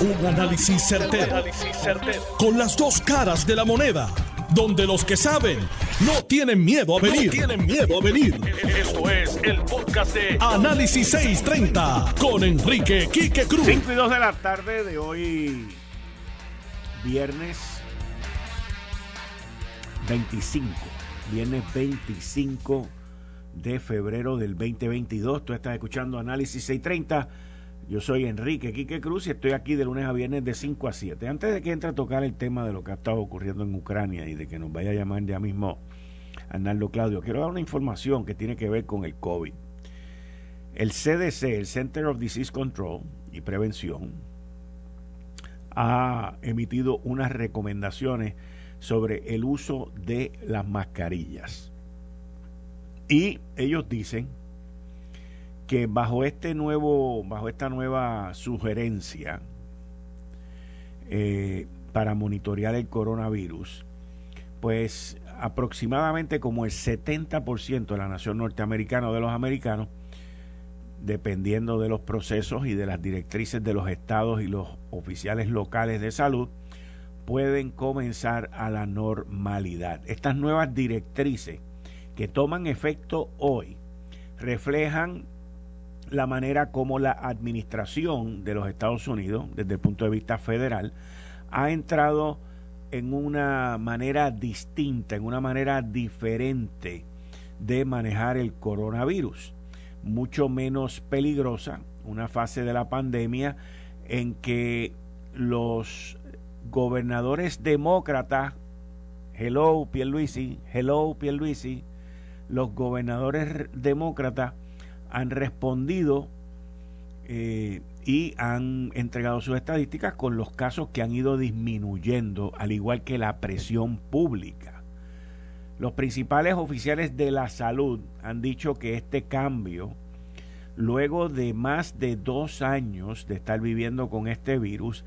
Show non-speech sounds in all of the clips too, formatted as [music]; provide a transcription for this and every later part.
Un análisis certero, Con las dos caras de la moneda. Donde los que saben no tienen miedo a venir. tienen miedo a venir. Esto es el podcast de Análisis 630 con Enrique Quique Cruz. 5 y 2 de la tarde de hoy, viernes 25. Viernes 25 de febrero del 2022. Tú estás escuchando Análisis 630 yo soy Enrique Quique Cruz y estoy aquí de lunes a viernes de 5 a 7. Antes de que entre a tocar el tema de lo que ha estado ocurriendo en Ucrania y de que nos vaya a llamar ya mismo Arnaldo Claudio, quiero dar una información que tiene que ver con el COVID. El CDC, el Center of Disease Control y Prevención, ha emitido unas recomendaciones sobre el uso de las mascarillas. Y ellos dicen que bajo este nuevo, bajo esta nueva sugerencia eh, para monitorear el coronavirus, pues aproximadamente como el 70% de la nación norteamericana o de los americanos, dependiendo de los procesos y de las directrices de los estados y los oficiales locales de salud, pueden comenzar a la normalidad. Estas nuevas directrices que toman efecto hoy reflejan la manera como la administración de los Estados Unidos, desde el punto de vista federal, ha entrado en una manera distinta, en una manera diferente de manejar el coronavirus, mucho menos peligrosa, una fase de la pandemia en que los gobernadores demócratas, hello Pierluisi, hello Pierluisi, los gobernadores demócratas han respondido eh, y han entregado sus estadísticas con los casos que han ido disminuyendo, al igual que la presión pública. Los principales oficiales de la salud han dicho que este cambio, luego de más de dos años de estar viviendo con este virus,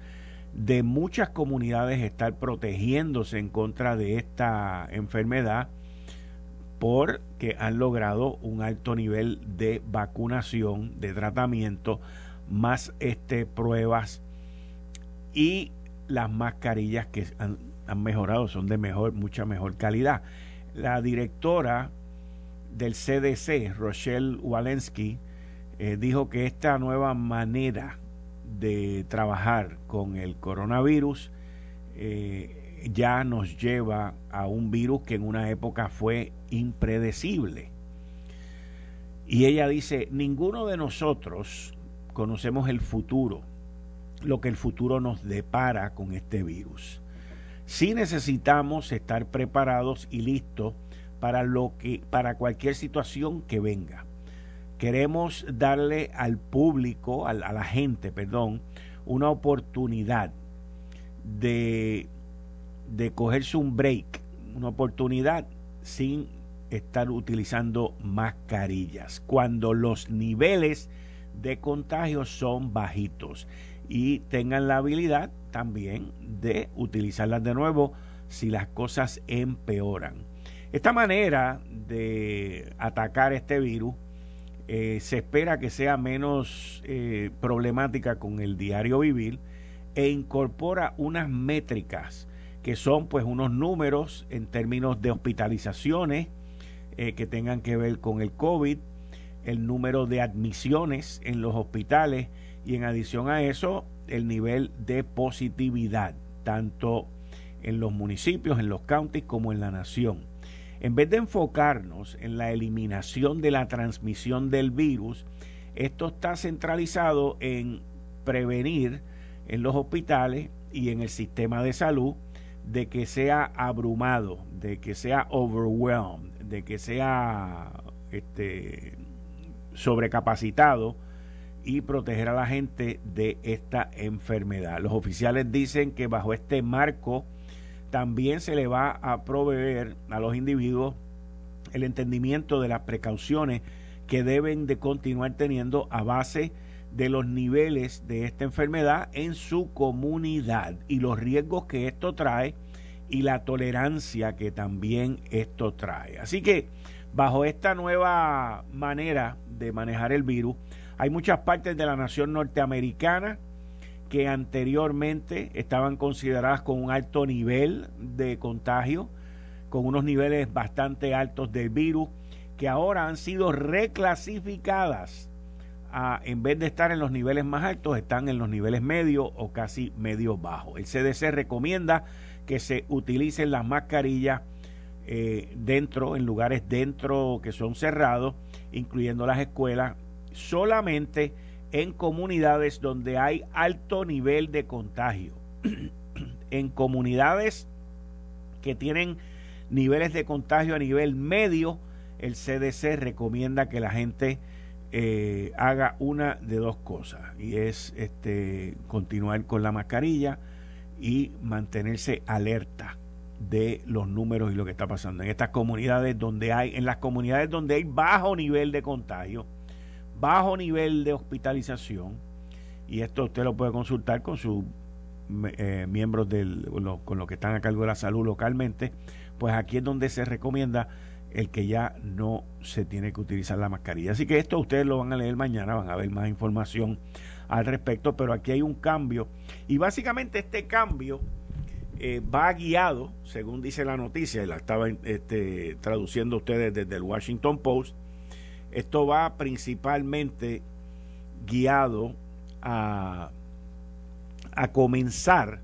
de muchas comunidades estar protegiéndose en contra de esta enfermedad, porque han logrado un alto nivel de vacunación, de tratamiento, más este, pruebas y las mascarillas que han, mejorado, son de mejor, mucha mejor calidad. La directora del CDC, Rochelle Walensky, eh, dijo que esta nueva manera de trabajar con el coronavirus eh, ya nos lleva a un virus que en una época fue impredecible. Y ella dice, ninguno de nosotros conocemos el futuro, lo que el futuro nos depara con este virus. Sí necesitamos estar preparados y listos para lo que para cualquier situación que venga. Queremos darle al público, a la gente, perdón, una oportunidad de de cogerse un break, una oportunidad sin estar utilizando mascarillas, cuando los niveles de contagio son bajitos y tengan la habilidad también de utilizarlas de nuevo si las cosas empeoran. Esta manera de atacar este virus eh, se espera que sea menos eh, problemática con el diario vivir e incorpora unas métricas que son pues unos números en términos de hospitalizaciones eh, que tengan que ver con el COVID, el número de admisiones en los hospitales y en adición a eso el nivel de positividad, tanto en los municipios, en los counties como en la nación. En vez de enfocarnos en la eliminación de la transmisión del virus, esto está centralizado en prevenir en los hospitales y en el sistema de salud de que sea abrumado, de que sea overwhelmed, de que sea este, sobrecapacitado y proteger a la gente de esta enfermedad. Los oficiales dicen que bajo este marco también se le va a proveer a los individuos el entendimiento de las precauciones que deben de continuar teniendo a base de los niveles de esta enfermedad en su comunidad y los riesgos que esto trae y la tolerancia que también esto trae. Así que bajo esta nueva manera de manejar el virus, hay muchas partes de la nación norteamericana que anteriormente estaban consideradas con un alto nivel de contagio, con unos niveles bastante altos del virus, que ahora han sido reclasificadas en vez de estar en los niveles más altos, están en los niveles medios o casi medios bajos. El CDC recomienda que se utilicen las mascarillas eh, dentro, en lugares dentro que son cerrados, incluyendo las escuelas, solamente en comunidades donde hay alto nivel de contagio. [clears throat] en comunidades que tienen niveles de contagio a nivel medio, el CDC recomienda que la gente eh, haga una de dos cosas y es este continuar con la mascarilla y mantenerse alerta de los números y lo que está pasando. En estas comunidades donde hay en las comunidades donde hay bajo nivel de contagio bajo nivel de hospitalización y esto usted lo puede consultar con sus eh, miembros del, con los que están a cargo de la salud localmente pues aquí es donde se recomienda el que ya no se tiene que utilizar la mascarilla. Así que esto ustedes lo van a leer mañana, van a ver más información al respecto, pero aquí hay un cambio y básicamente este cambio eh, va guiado, según dice la noticia, y la estaba este, traduciendo ustedes desde el Washington Post, esto va principalmente guiado a, a comenzar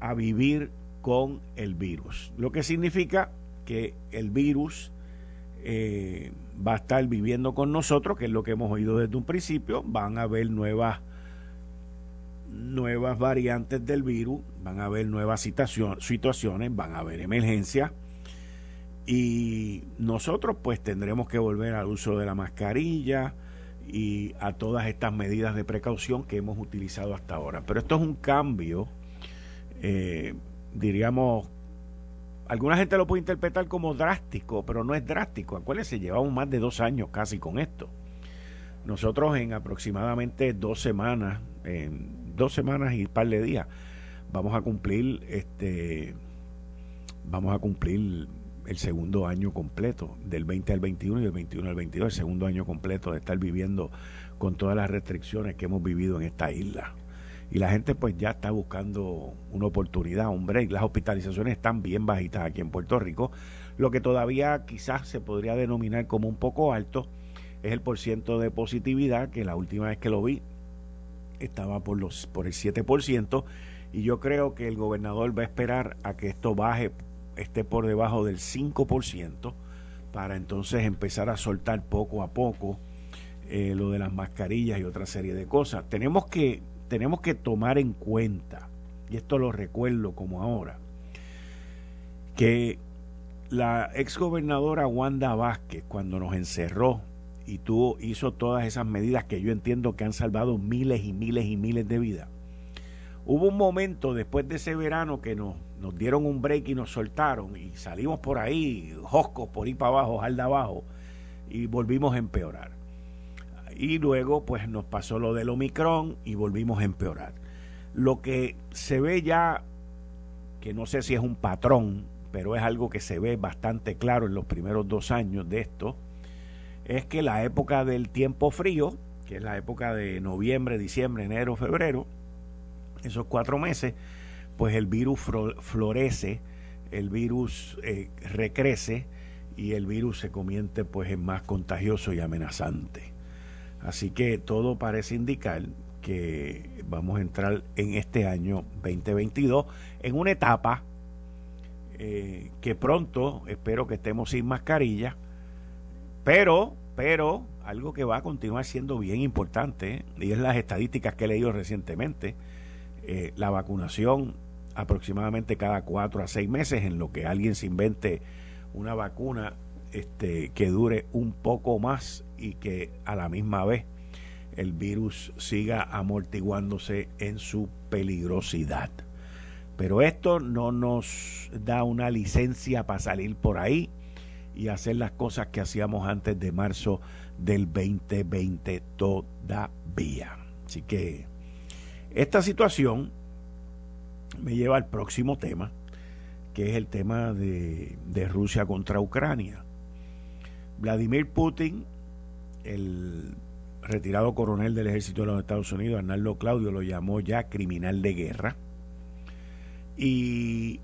a vivir con el virus, lo que significa que el virus eh, va a estar viviendo con nosotros, que es lo que hemos oído desde un principio, van a haber nuevas nuevas variantes del virus, van a haber nuevas situaciones, van a haber emergencias y nosotros pues tendremos que volver al uso de la mascarilla y a todas estas medidas de precaución que hemos utilizado hasta ahora. Pero esto es un cambio, eh, diríamos, alguna gente lo puede interpretar como drástico, pero no es drástico. Acuérdense, llevamos más de dos años casi con esto. Nosotros en aproximadamente dos semanas, en dos semanas y un par de días, vamos a cumplir este vamos a cumplir el segundo año completo, del 20 al 21 y del 21 al 22, el segundo año completo de estar viviendo con todas las restricciones que hemos vivido en esta isla y la gente pues ya está buscando una oportunidad, un break. Las hospitalizaciones están bien bajitas aquí en Puerto Rico. Lo que todavía quizás se podría denominar como un poco alto es el porciento de positividad, que la última vez que lo vi estaba por, los, por el 7%, y yo creo que el gobernador va a esperar a que esto baje, esté por debajo del 5%, para entonces empezar a soltar poco a poco eh, lo de las mascarillas y otra serie de cosas. Tenemos que tenemos que tomar en cuenta, y esto lo recuerdo como ahora, que la exgobernadora Wanda Vázquez, cuando nos encerró y tuvo, hizo todas esas medidas que yo entiendo que han salvado miles y miles y miles de vidas, hubo un momento después de ese verano que nos, nos dieron un break y nos soltaron y salimos por ahí, joscos por ahí para abajo, de abajo, y volvimos a empeorar y luego pues nos pasó lo del Omicron y volvimos a empeorar. Lo que se ve ya, que no sé si es un patrón, pero es algo que se ve bastante claro en los primeros dos años de esto, es que la época del tiempo frío, que es la época de noviembre, diciembre, enero, febrero, esos cuatro meses, pues el virus florece, el virus eh, recrece y el virus se convierte pues en más contagioso y amenazante. Así que todo parece indicar que vamos a entrar en este año 2022 en una etapa eh, que pronto espero que estemos sin mascarilla, pero, pero algo que va a continuar siendo bien importante, y es las estadísticas que he leído recientemente, eh, la vacunación aproximadamente cada cuatro a seis meses en lo que alguien se invente una vacuna este, que dure un poco más y que a la misma vez el virus siga amortiguándose en su peligrosidad. Pero esto no nos da una licencia para salir por ahí y hacer las cosas que hacíamos antes de marzo del 2020 todavía. Así que esta situación me lleva al próximo tema, que es el tema de, de Rusia contra Ucrania. Vladimir Putin, el retirado coronel del ejército de los Estados Unidos, Arnaldo Claudio, lo llamó ya criminal de guerra. Y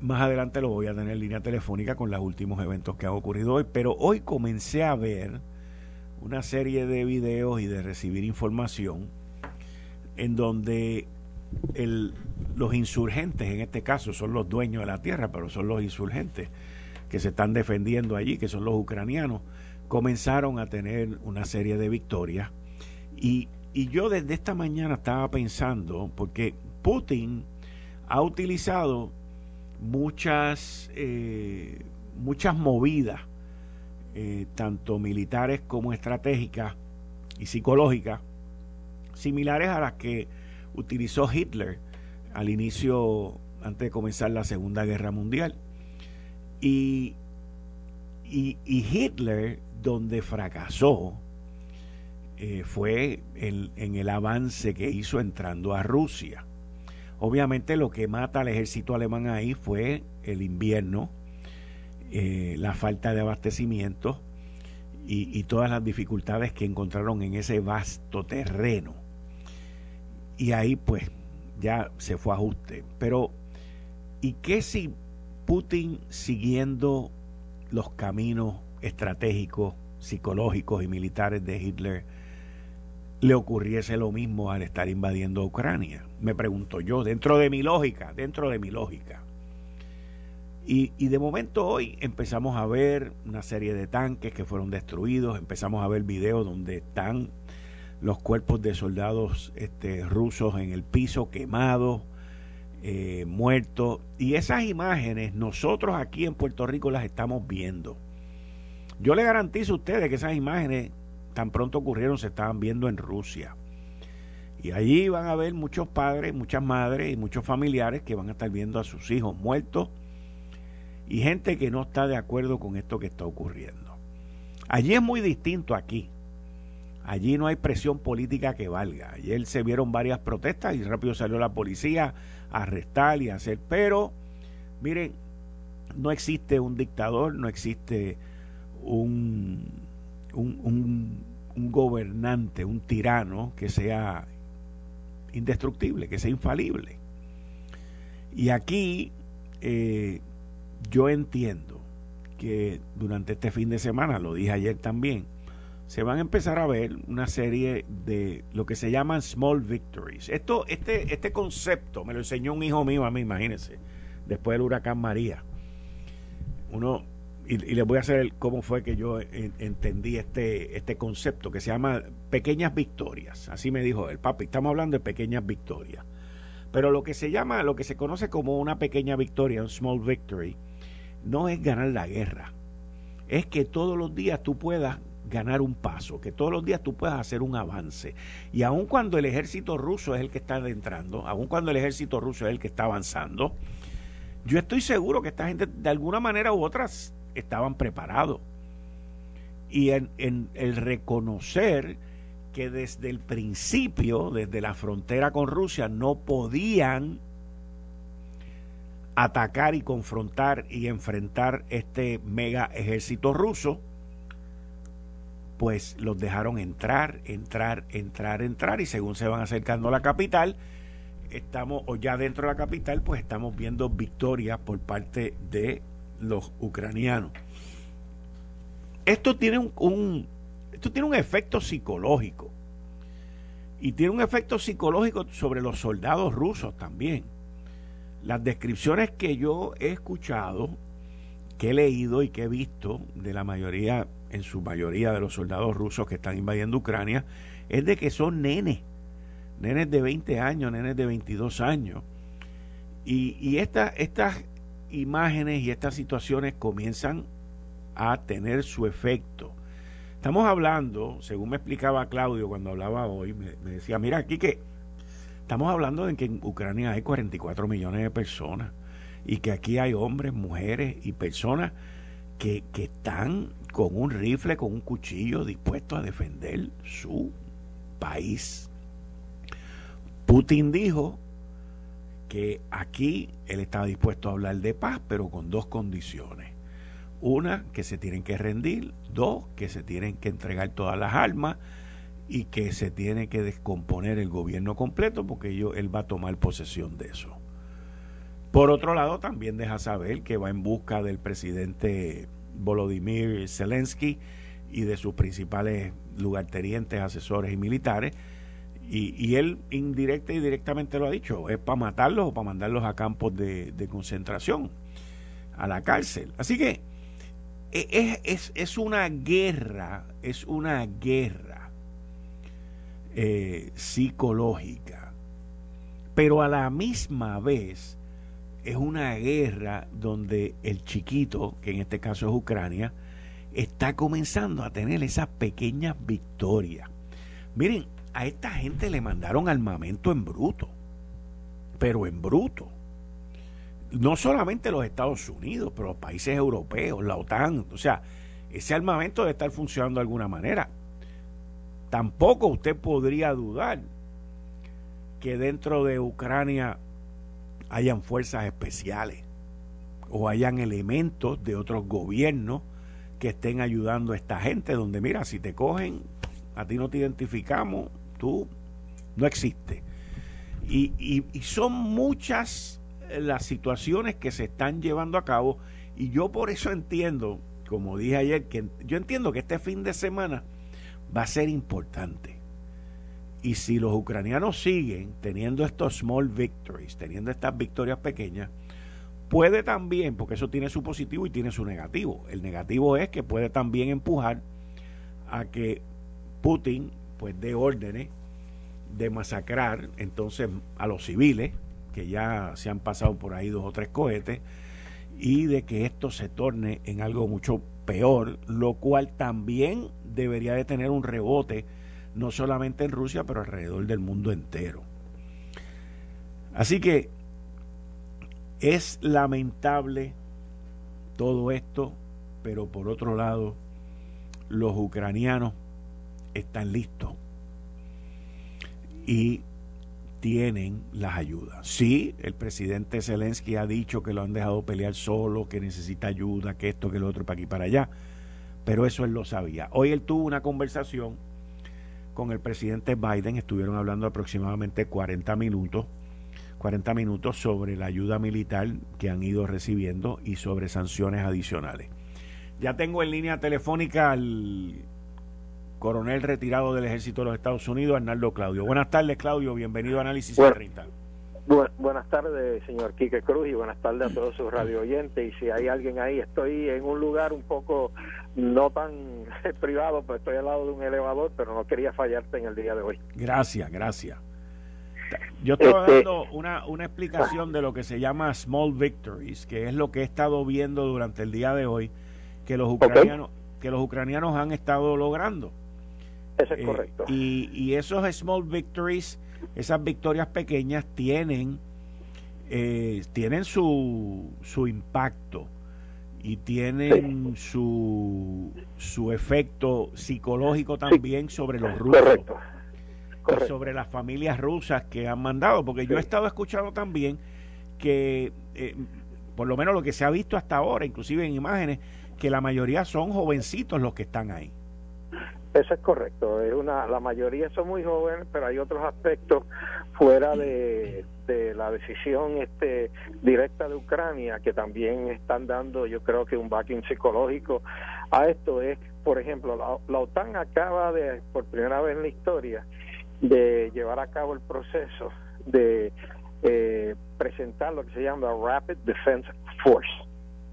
más adelante lo voy a tener en línea telefónica con los últimos eventos que han ocurrido hoy, pero hoy comencé a ver una serie de videos y de recibir información en donde los insurgentes, en este caso son los dueños de la tierra, pero son los insurgentes que se están defendiendo allí, que son los ucranianos, comenzaron a tener una serie de victorias. Y, y yo desde esta mañana estaba pensando, porque Putin ha utilizado muchas, eh, muchas movidas, eh, tanto militares como estratégicas y psicológicas, similares a las que utilizó Hitler al inicio, antes de comenzar la Segunda Guerra Mundial. Y, y, Hitler, donde fracasó, eh, fue en el avance que hizo entrando a Rusia. Obviamente lo que mata al ejército alemán ahí fue el invierno, eh, la falta de abastecimiento y, y, todas las dificultades que encontraron en ese vasto terreno. Y ahí pues ya se fue ajuste. Pero, ¿y qué si Putin siguiendo los caminos estratégicos, psicológicos y militares de Hitler le ocurriese lo mismo al estar invadiendo Ucrania? Me pregunto yo, dentro de mi lógica, dentro de mi lógica. Y, y, de momento hoy empezamos a ver una serie de tanques que fueron destruidos, empezamos a ver videos donde están los cuerpos de soldados este, rusos en el piso quemados, eh, muertos. Y esas imágenes nosotros aquí en Puerto Rico las estamos viendo. Yo le garantizo a ustedes que esas imágenes tan pronto ocurrieron se estaban viendo en Rusia. Y allí van a ver muchos padres, muchas madres y muchos familiares que van a estar viendo a sus hijos muertos y gente que no está de acuerdo con esto que está ocurriendo. Allí es muy distinto aquí. Allí no hay presión política que valga. Ayer se vieron varias protestas y rápido salió la policía a arrestar y a hacer. Pero, miren, no existe un dictador, no existe un, un, un gobernante, un tirano que sea indestructible, que sea infalible. Y aquí eh, yo entiendo que durante este fin de semana, lo dije ayer también, se van a empezar a ver una serie de lo que se llaman small victories. Esto, este, este concepto me lo enseñó un hijo mío a mí, imagínense, después del huracán María. Uno y, les voy a hacer cómo fue que yo entendí este, este concepto que se llama pequeñas victorias. Así me dijo el papi, estamos hablando de pequeñas victorias. Pero lo que se llama, lo que se conoce como una pequeña victoria, un small victory, no es ganar la guerra. Es que todos los días tú puedas ganar un paso, que todos los días tú puedas hacer un avance. Y aun cuando el ejército ruso es el que está adentrando, aun cuando el ejército ruso es el que está avanzando, yo estoy seguro que esta gente de alguna manera u otra estaban preparados. Y en, el reconocer que desde el principio, desde la frontera con Rusia, no podían atacar y confrontar y enfrentar este mega ejército ruso, pues los dejaron entrar, entrar, entrar, entrar y según se van acercando a la capital, estamos, o ya dentro de la capital, pues estamos viendo victorias por parte de los ucranianos. Esto tiene un, esto tiene un efecto psicológico y tiene un efecto psicológico sobre los soldados rusos también. Las descripciones que yo he escuchado, que he leído y que he visto de la mayoría, en su mayoría de los soldados rusos que están invadiendo Ucrania, es de que son nenes, nenes de 20 años, nenes de 22 años. Y, y esta, estas imágenes y estas situaciones comienzan a tener su efecto. Estamos hablando, según me explicaba Claudio cuando hablaba hoy, me, decía, mira aquí que estamos hablando de que en Ucrania hay 44 millones de personas y que aquí hay hombres, mujeres y personas que, que están con un rifle, con un cuchillo dispuestos a defender su país. Putin dijo que aquí él estaba dispuesto a hablar de paz, pero con dos condiciones. Una, que se tienen que rendir. Dos, que se tienen que entregar todas las armas. y que se tiene que descomponer el gobierno completo porque él va a tomar posesión de eso. Por otro lado, también deja saber que va en busca del presidente Volodymyr Zelensky y de sus principales lugartenientes, asesores y militares. Y, él indirecta y directamente lo ha dicho, es para matarlos o para mandarlos a campos de, concentración, a la cárcel. Así que e, es, es, una guerra, es una guerra eh, psicológica, pero a la misma vez es una guerra donde el chiquito, que en este caso es Ucrania, está comenzando a tener esas pequeñas victorias. Miren, a esta gente le mandaron armamento en bruto, pero en bruto. No solamente los Estados Unidos, pero los países europeos, la OTAN. O sea, ese armamento debe estar funcionando de alguna manera. Tampoco usted podría dudar que dentro de Ucrania hayan fuerzas especiales o hayan elementos de otros gobiernos que estén ayudando a esta gente, donde mira, si te cogen, a ti no te identificamos, tú no existes. Y, y, son muchas las situaciones que se están llevando a cabo y yo por eso entiendo, como dije ayer, que yo entiendo que este fin de semana va a ser importante. Y si los ucranianos siguen teniendo estos small victories, teniendo estas victorias pequeñas, puede también, porque eso tiene su positivo y tiene su negativo. El negativo es que puede también empujar a que Putin pues dé órdenes de masacrar entonces a los civiles, que ya se han pasado por ahí dos o tres cohetes, y de que esto se torne en algo mucho peor, lo cual también debería de tener un rebote, no solamente en Rusia, pero alrededor del mundo entero. Así que es lamentable todo esto, pero por otro lado, los ucranianos están listos y tienen las ayudas. Sí, el presidente Zelensky ha dicho que lo han dejado pelear solo, que necesita ayuda, que esto, que lo otro, para aquí, para allá, pero eso él lo sabía. Hoy él tuvo una conversación con el presidente Biden, estuvieron hablando aproximadamente 40 minutos 40 minutos sobre la ayuda militar que han ido recibiendo y sobre sanciones adicionales. Ya tengo en línea telefónica al coronel retirado del ejército de los Estados Unidos, Arnaldo Claudio. Buenas tardes, Claudio. Bienvenido a Análisis 30. buenas tardes, señor Quique Cruz, y buenas tardes a todos sus radio oyentes. Y si hay alguien ahí, estoy en un lugar un poco no tan [laughs] privado, pues estoy al lado de un elevador, pero no quería fallarte en el día de hoy. Gracias, gracias. Yo estaba este, dando una, una explicación de lo que se llama small victories, que es lo que he estado viendo durante el día de hoy, que los ucranianos, que los ucranianos han estado logrando. Eso es eh, correcto. Y, y, esos small victories, esas victorias pequeñas, tienen, eh, tienen su, su impacto y tienen su, su efecto psicológico también sobre los rusos. Correcto sobre las familias rusas que han mandado, porque yo he estado escuchando también que, eh, por lo menos lo que se ha visto hasta ahora, inclusive en imágenes, que la mayoría son jovencitos los que están ahí. Eso es correcto, es una, la mayoría son muy jóvenes, pero hay otros aspectos fuera de, de la decisión este directa de Ucrania que también están dando, yo creo que un backing psicológico a esto es, por ejemplo, la, la OTAN acaba de, por primera vez en la historia, de llevar a cabo el proceso de eh, presentar lo que se llama Rapid Defense Force.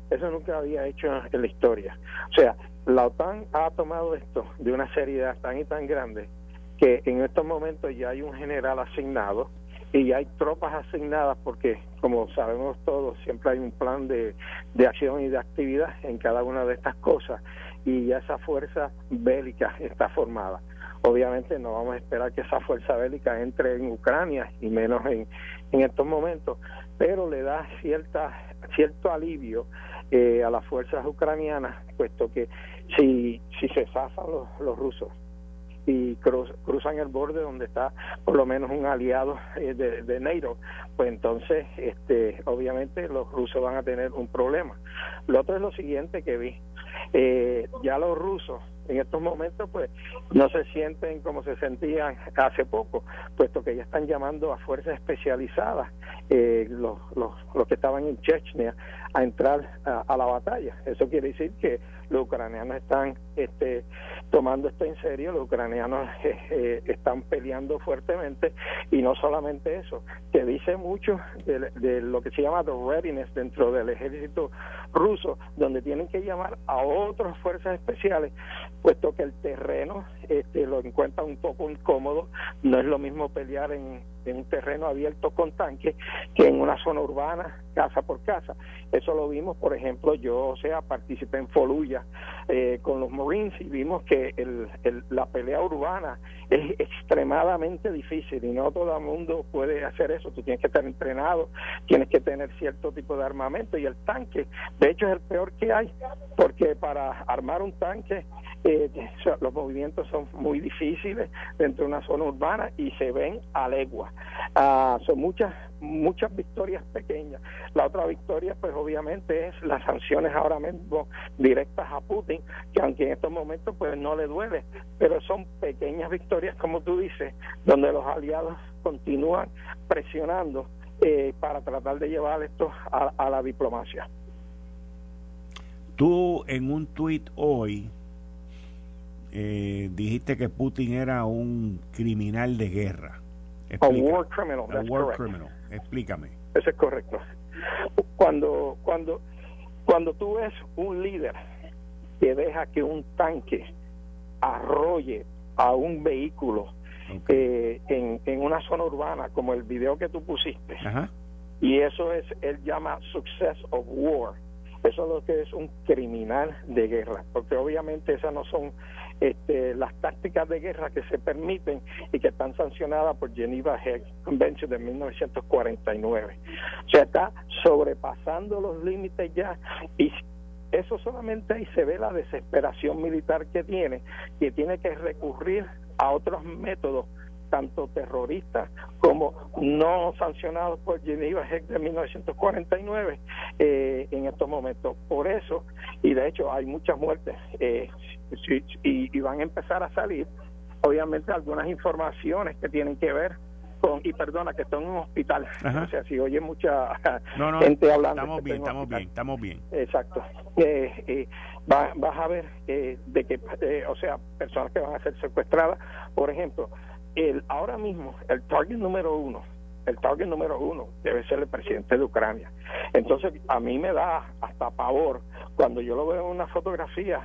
Eso nunca había hecho en la historia. O sea, la OTAN ha tomado esto de una seriedad tan y tan grande que en estos momentos ya hay un general asignado y ya hay tropas asignadas porque, como sabemos todos, siempre hay un plan de, de acción y de actividad en cada una de estas cosas y ya esa fuerza bélica está formada. Obviamente no vamos a esperar que esa fuerza bélica entre en Ucrania y menos en, en estos momentos, pero le da cierta cierto alivio eh, a las fuerzas ucranianas, puesto que si, si se zafan los, los rusos y cruzan el borde donde está por lo menos un aliado eh, de, de pues entonces este obviamente los rusos van a tener un problema. Lo otro es lo siguiente que vi, eh, ya los rusos en estos momentos pues no se sienten como se sentían hace poco, puesto que ya están llamando a fuerzas especializadas, eh, los, los, los que estaban en Chechnya, a entrar a, la batalla. Eso quiere decir que los ucranianos están este, tomando esto en serio, los ucranianos [laughs] eh, eh, están peleando fuertemente. Y no solamente eso, que dice mucho de, lo que se llama the readiness dentro del ejército ruso, donde tienen que llamar a otras fuerzas especiales, puesto que el terreno este, lo encuentran un poco incómodo, no es lo mismo pelear en, en un terreno abierto con tanques que en una zona urbana, casa por casa. Eso lo vimos, por ejemplo, yo, o sea, participé en Foluya eh, con los Marines y vimos que el, la pelea urbana es extremadamente difícil y no todo el mundo puede hacer eso. Tú tienes que estar entrenado, tienes que tener cierto tipo de armamento y el tanque, de hecho, es el peor que hay, porque para armar un tanque eh, los movimientos son muy difíciles dentro de una zona urbana y se ven a legua. Ah, son muchas muchas victorias pequeñas. La otra victoria, pues obviamente es las sanciones ahora mismo directas a Putin, que aunque en estos momentos pues no le duele, pero son pequeñas victorias, como tú dices, donde los aliados continúan presionando eh, para tratar de llevar esto a, a la diplomacia. Tú en un tuit hoy eh, dijiste que Putin era un criminal de guerra. A war criminal. A war criminal. Explícame. Eso es correcto. Cuando, cuando, cuando tú ves un líder que deja que un tanque arrolle a un vehículo eh, en, en una zona urbana, como el video que tú pusiste, y eso es, él llama success of war. Eso es lo que es un criminal de guerra, porque obviamente esas no son este, las tácticas de guerra que se permiten y que están sancionadas por Geneva Convention de 1949. O sea, está sobrepasando los límites ya y eso solamente ahí se ve la desesperación militar que tiene, que tiene que recurrir a otros métodos tanto terroristas como no sancionados por Geneva Heck de 1949 eh, en estos momentos. Por eso, y de hecho hay muchas muertes eh, y, van a empezar a salir, obviamente, algunas informaciones que tienen que ver con, y perdona, que están en un hospital. O sea, si oye mucha [laughs] gente hablando. Estamos bien, estamos bien, estamos bien. Exacto. Eh, eh, vas a ver eh, de que, eh, o sea, personas que van a ser secuestradas. Por ejemplo, el ahora mismo, el target número uno el target número uno debe ser el presidente de Ucrania. Entonces, a mí me da hasta pavor cuando yo lo veo en una fotografía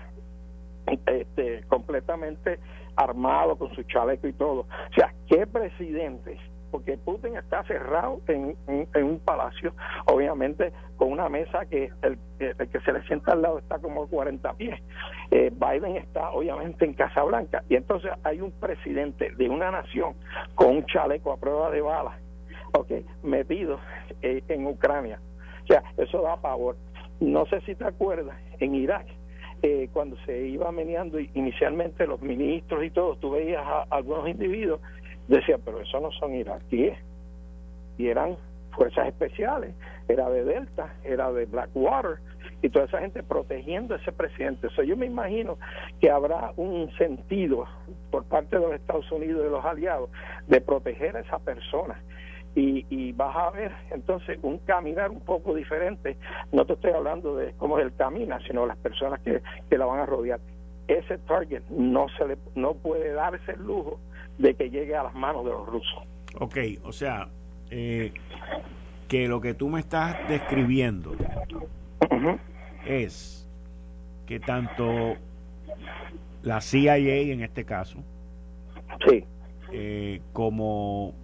este, completamente armado con su chaleco y todo. O sea, ¿qué presidentes? Porque Putin está cerrado en, un palacio, obviamente con una mesa que el, que se le sienta al lado está como 40 pies. Eh, Biden está obviamente en Casa Blanca y entonces hay un presidente de una nación con un chaleco a prueba de balas, okay, metido eh, en Ucrania. O sea, eso da pavor. No sé si te acuerdas, en Irak eh, cuando se iba meneando inicialmente los ministros y todo, tú veías a, algunos individuos, decían, pero eso no son iraquíes, y eran fuerzas especiales, era de Delta, era de Blackwater, y toda esa gente protegiendo a ese presidente. eso yo me imagino que habrá un sentido por parte de los Estados Unidos y de los aliados de proteger a esa persona y, y, vas a ver entonces un caminar un poco diferente. No te estoy hablando de cómo él camina, sino las personas que, que la van a rodear. Ese target no se le no puede darse el lujo de que llegue a las manos de los rusos. Ok, o sea, eh, que lo que tú me estás describiendo es que tanto la CIA en este caso, sí. Eh, como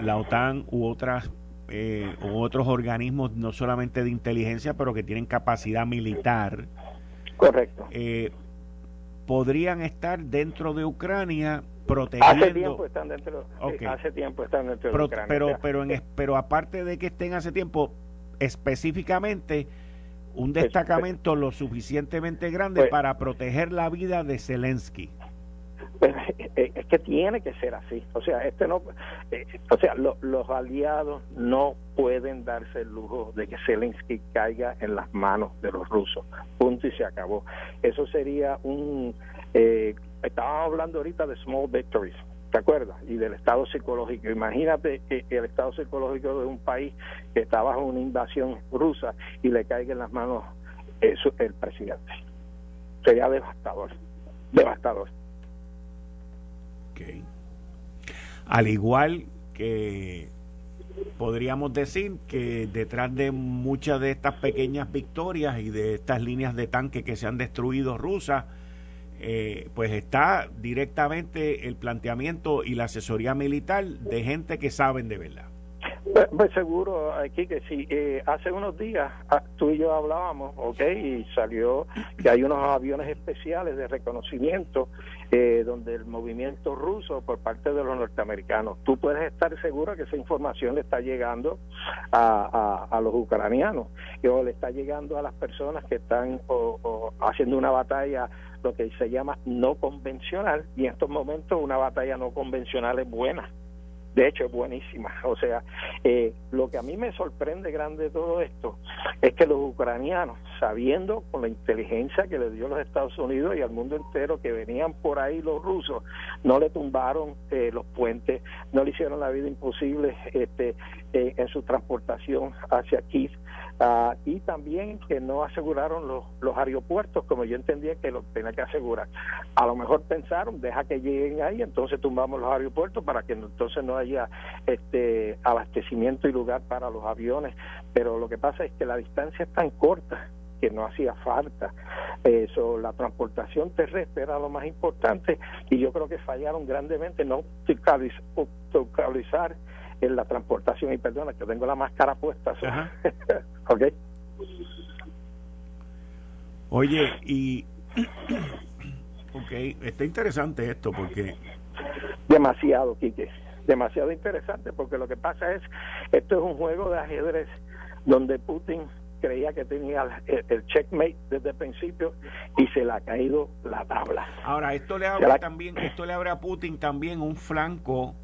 la OTAN u otras eh, u otros organismos no solamente de inteligencia pero que tienen capacidad militar. Correcto. Eh, podrían estar dentro de Ucrania protegiendo hace tiempo están dentro hace tiempo están dentro de Ucrania pero pero en, pero aparte de que estén hace tiempo específicamente un pues, destacamento lo suficientemente grande pues para proteger la vida de Zelensky es que tiene que ser así. O sea, este no, eh, o sea, los aliados no pueden darse el lujo de que Zelensky caiga en las manos de los rusos. Punto y se acabó. Eso sería un Eh, estábamos hablando ahorita de small victories, ¿te acuerdas? Y del estado psicológico. Imagínate el estado psicológico de un país que está bajo una invasión rusa y le caiga en las manos eh, el presidente. Sería devastador, devastador. Okay. Al igual que podríamos decir que detrás de muchas de estas pequeñas victorias y de estas líneas de tanque que se han destruido rusas, eh, pues está directamente el planteamiento y la asesoría militar de gente que saben de verdad. Pues, pues, seguro, aquí que sí. Eh, hace unos días ah, tú y yo hablábamos, ¿ok? Y salió que hay unos aviones especiales de reconocimiento eh, donde el movimiento ruso por parte de los norteamericanos. Tú puedes estar seguro que esa información le está llegando a, a, los ucranianos o le está llegando a las personas que están haciendo una batalla lo que se llama no convencional y en estos momentos una batalla no convencional es buena de hecho es buenísima. [laughs] O sea, eh, lo que a mí me sorprende grande de todo esto es que los ucranianos, sabiendo con la inteligencia que le dio los Estados Unidos y al mundo entero que venían por ahí los rusos, no le tumbaron eh, los puentes, no le hicieron la vida imposible este, eh, en su transportación hacia Kiev Ah, y también que no aseguraron los, los aeropuertos como yo entendía que lo tenía que asegurar. A lo mejor pensaron, deja que lleguen ahí, entonces tumbamos los aeropuertos para que entonces no haya este abastecimiento y lugar para los aviones, pero lo que pasa es que la distancia es tan corta que no hacía falta. Eso, la transportación terrestre era lo más importante y yo creo que fallaron grandemente no localizar en la transportación y perdona que tengo la máscara puesta [laughs] ok. Oye y [clears throat] ok está interesante esto porque demasiado Quique. Demasiado interesante porque lo que pasa es esto es un juego de ajedrez donde Putin creía que tenía el, checkmate desde el principio y se le ha caído la tabla. Ahora, esto le abre también, esto le abre a Putin también un flanco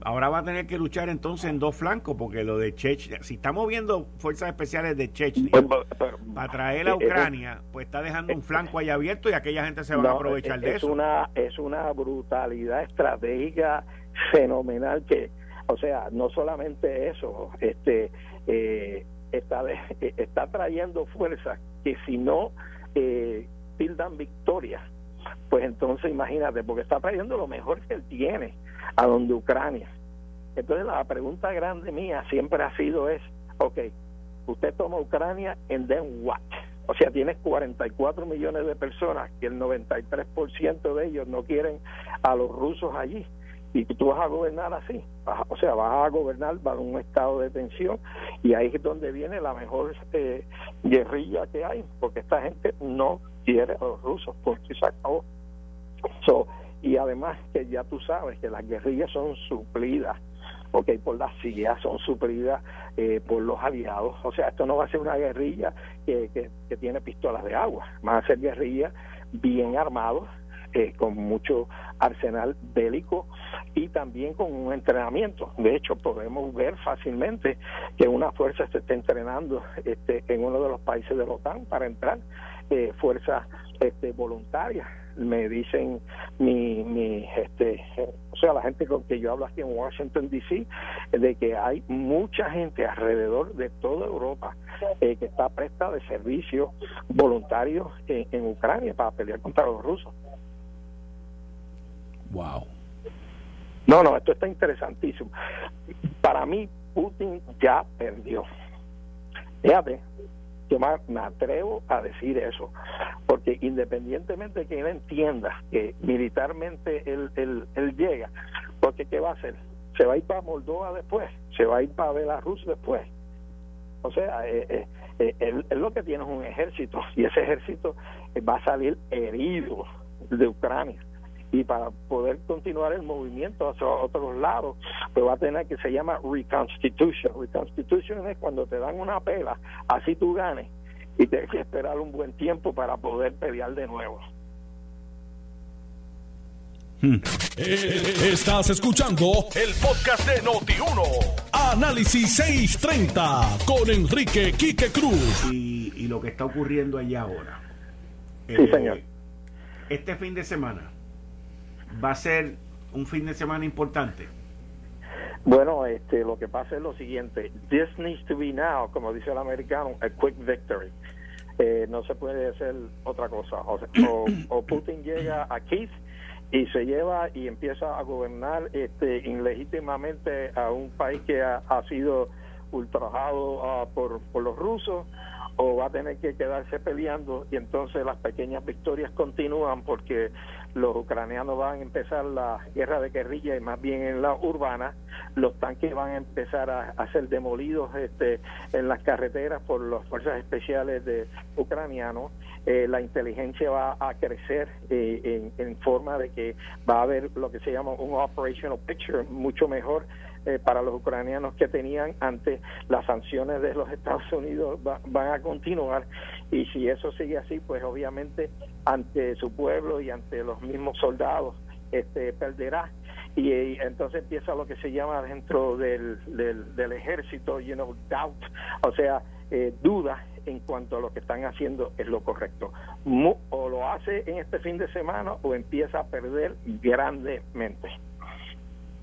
ahora va a tener que luchar entonces en dos flancos, porque lo de Chechnya, si estamos viendo fuerzas especiales de Chechnya pues, para traer a eh, eh, Ucrania, pues está dejando un flanco ahí abierto y aquella gente se va a aprovechar de eso. Una, es una brutalidad estratégica fenomenal que, o sea, no solamente eso, este eh, está, está trayendo fuerzas que si no eh, tildan victoria, pues entonces imagínate, porque está trayendo lo mejor que él tiene a donde Ucrania. Entonces la pregunta grande mía siempre ha sido es, ok, usted toma Ucrania en then what? O sea, tienes 44 millones de personas que el 93% de ellos no quieren a los rusos allí. Y tú vas a gobernar así. o sea, vas a gobernar bajo un estado de tensión. Y ahí es donde viene la mejor eh, guerrilla que hay. Porque esta gente no quiere a los rusos. Porque se acabó. Y además que ya tú sabes que las guerrillas son suplidas ok, por la CIA, son suplidas eh, por los aliados. O sea, esto no va a ser una guerrilla que, que, tiene pistolas de agua, van a ser guerrillas bien armados, eh, con mucho arsenal bélico y también con un entrenamiento. De hecho, podemos ver fácilmente que una fuerza se está entrenando este, en uno de los países de la OTAN para entrar, eh, fuerzas este, voluntarias. Me dicen mi, mi este o sea la gente con que yo hablo aquí en Washington DC de que hay mucha gente alrededor de toda Europa eh, que está presta de servicio voluntario en, Ucrania para pelear contra los rusos. Wow. No no esto está interesantísimo. Para mí Putin ya perdió. Fíjate yo me atrevo a decir eso, porque independientemente de que él entienda que militarmente él, él, llega, porque ¿qué va a hacer? Se va a ir para Moldova después, se va a ir para Belarus después. O sea, eh, eh, eh, él, él, lo que tiene es un ejército y ese ejército va a salir herido de Ucrania y para poder continuar el movimiento hacia otros lados, pues va a tener que se llama reconstitution. Reconstitution es cuando te dan una pela, así tú ganes, y tienes que esperar un buen tiempo para poder pelear de nuevo. Hmm. Eh, estás escuchando el podcast de Noti1. Análisis 630 con Enrique Quique Cruz. Y, lo que está ocurriendo allá ahora. Sí, señor Este fin de semana va a ser un fin de semana importante. Bueno, este, lo que pasa es lo siguiente. This needs to be now, como dice el americano, a quick victory. Eh, no se puede hacer otra cosa. O, Putin llega a Kiev y se lleva y empieza a gobernar este, ilegítimamente a un país que ha, sido ultrajado por, por los rusos o va a tener que quedarse peleando y entonces las pequeñas victorias continúan porque los ucranianos van a empezar la guerra de guerrilla y más bien en la urbana, los tanques van a empezar a, ser demolidos este, en las carreteras por las fuerzas especiales de ucranianos, eh, la inteligencia va a crecer eh, en, en forma de que va a haber lo que se llama un operational picture mucho mejor eh, para los ucranianos que tenían antes las sanciones de los Estados Unidos van a continuar. Y si eso sigue así pues obviamente ante su pueblo y ante los mismos soldados este perderá. Y, entonces empieza lo que se llama dentro del, del, ejército you know doubt o sea eh, duda en cuanto a lo que están haciendo es lo correcto. O lo hace en este fin de semana o empieza a perder grandemente.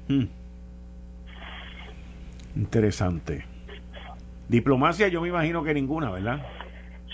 Hmm. Interesante. Diplomacia yo me imagino que ninguna, ¿verdad?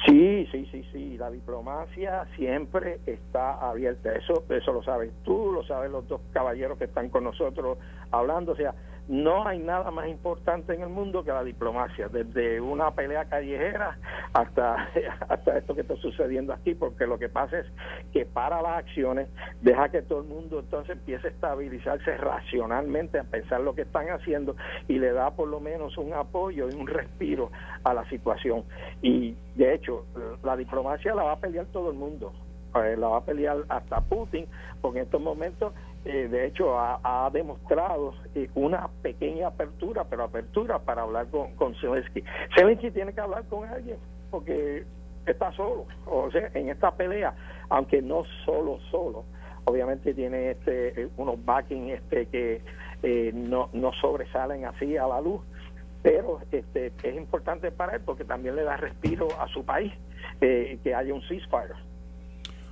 Sí, sí, sí, sí. La diplomacia siempre está abierta. Eso, eso lo sabes tú, lo saben los dos caballeros que están con nosotros hablando. O sea, no hay nada más importante en el mundo que la diplomacia, desde una pelea callejera hasta, [laughs] hasta esto que está sucediendo aquí, porque lo que pasa es que para las acciones, deja que todo el mundo entonces empiece a estabilizarse racionalmente, a pensar lo que están haciendo y le da por lo menos un apoyo y un respiro a la situación. Y de hecho, la diplomacia la va a pelear todo el mundo, eh, la va a pelear hasta Putin, porque en estos momentos eh, de hecho ha, demostrado eh, una pequeña apertura, pero apertura para hablar con, con Zelensky. Zelensky tiene que hablar con alguien porque está solo, o sea, en esta pelea, aunque no solo, solo, obviamente tiene este eh, unos backing este que no, no sobresalen así a la luz, pero este es importante para él porque también le da respiro a su país que haya un ceasefire.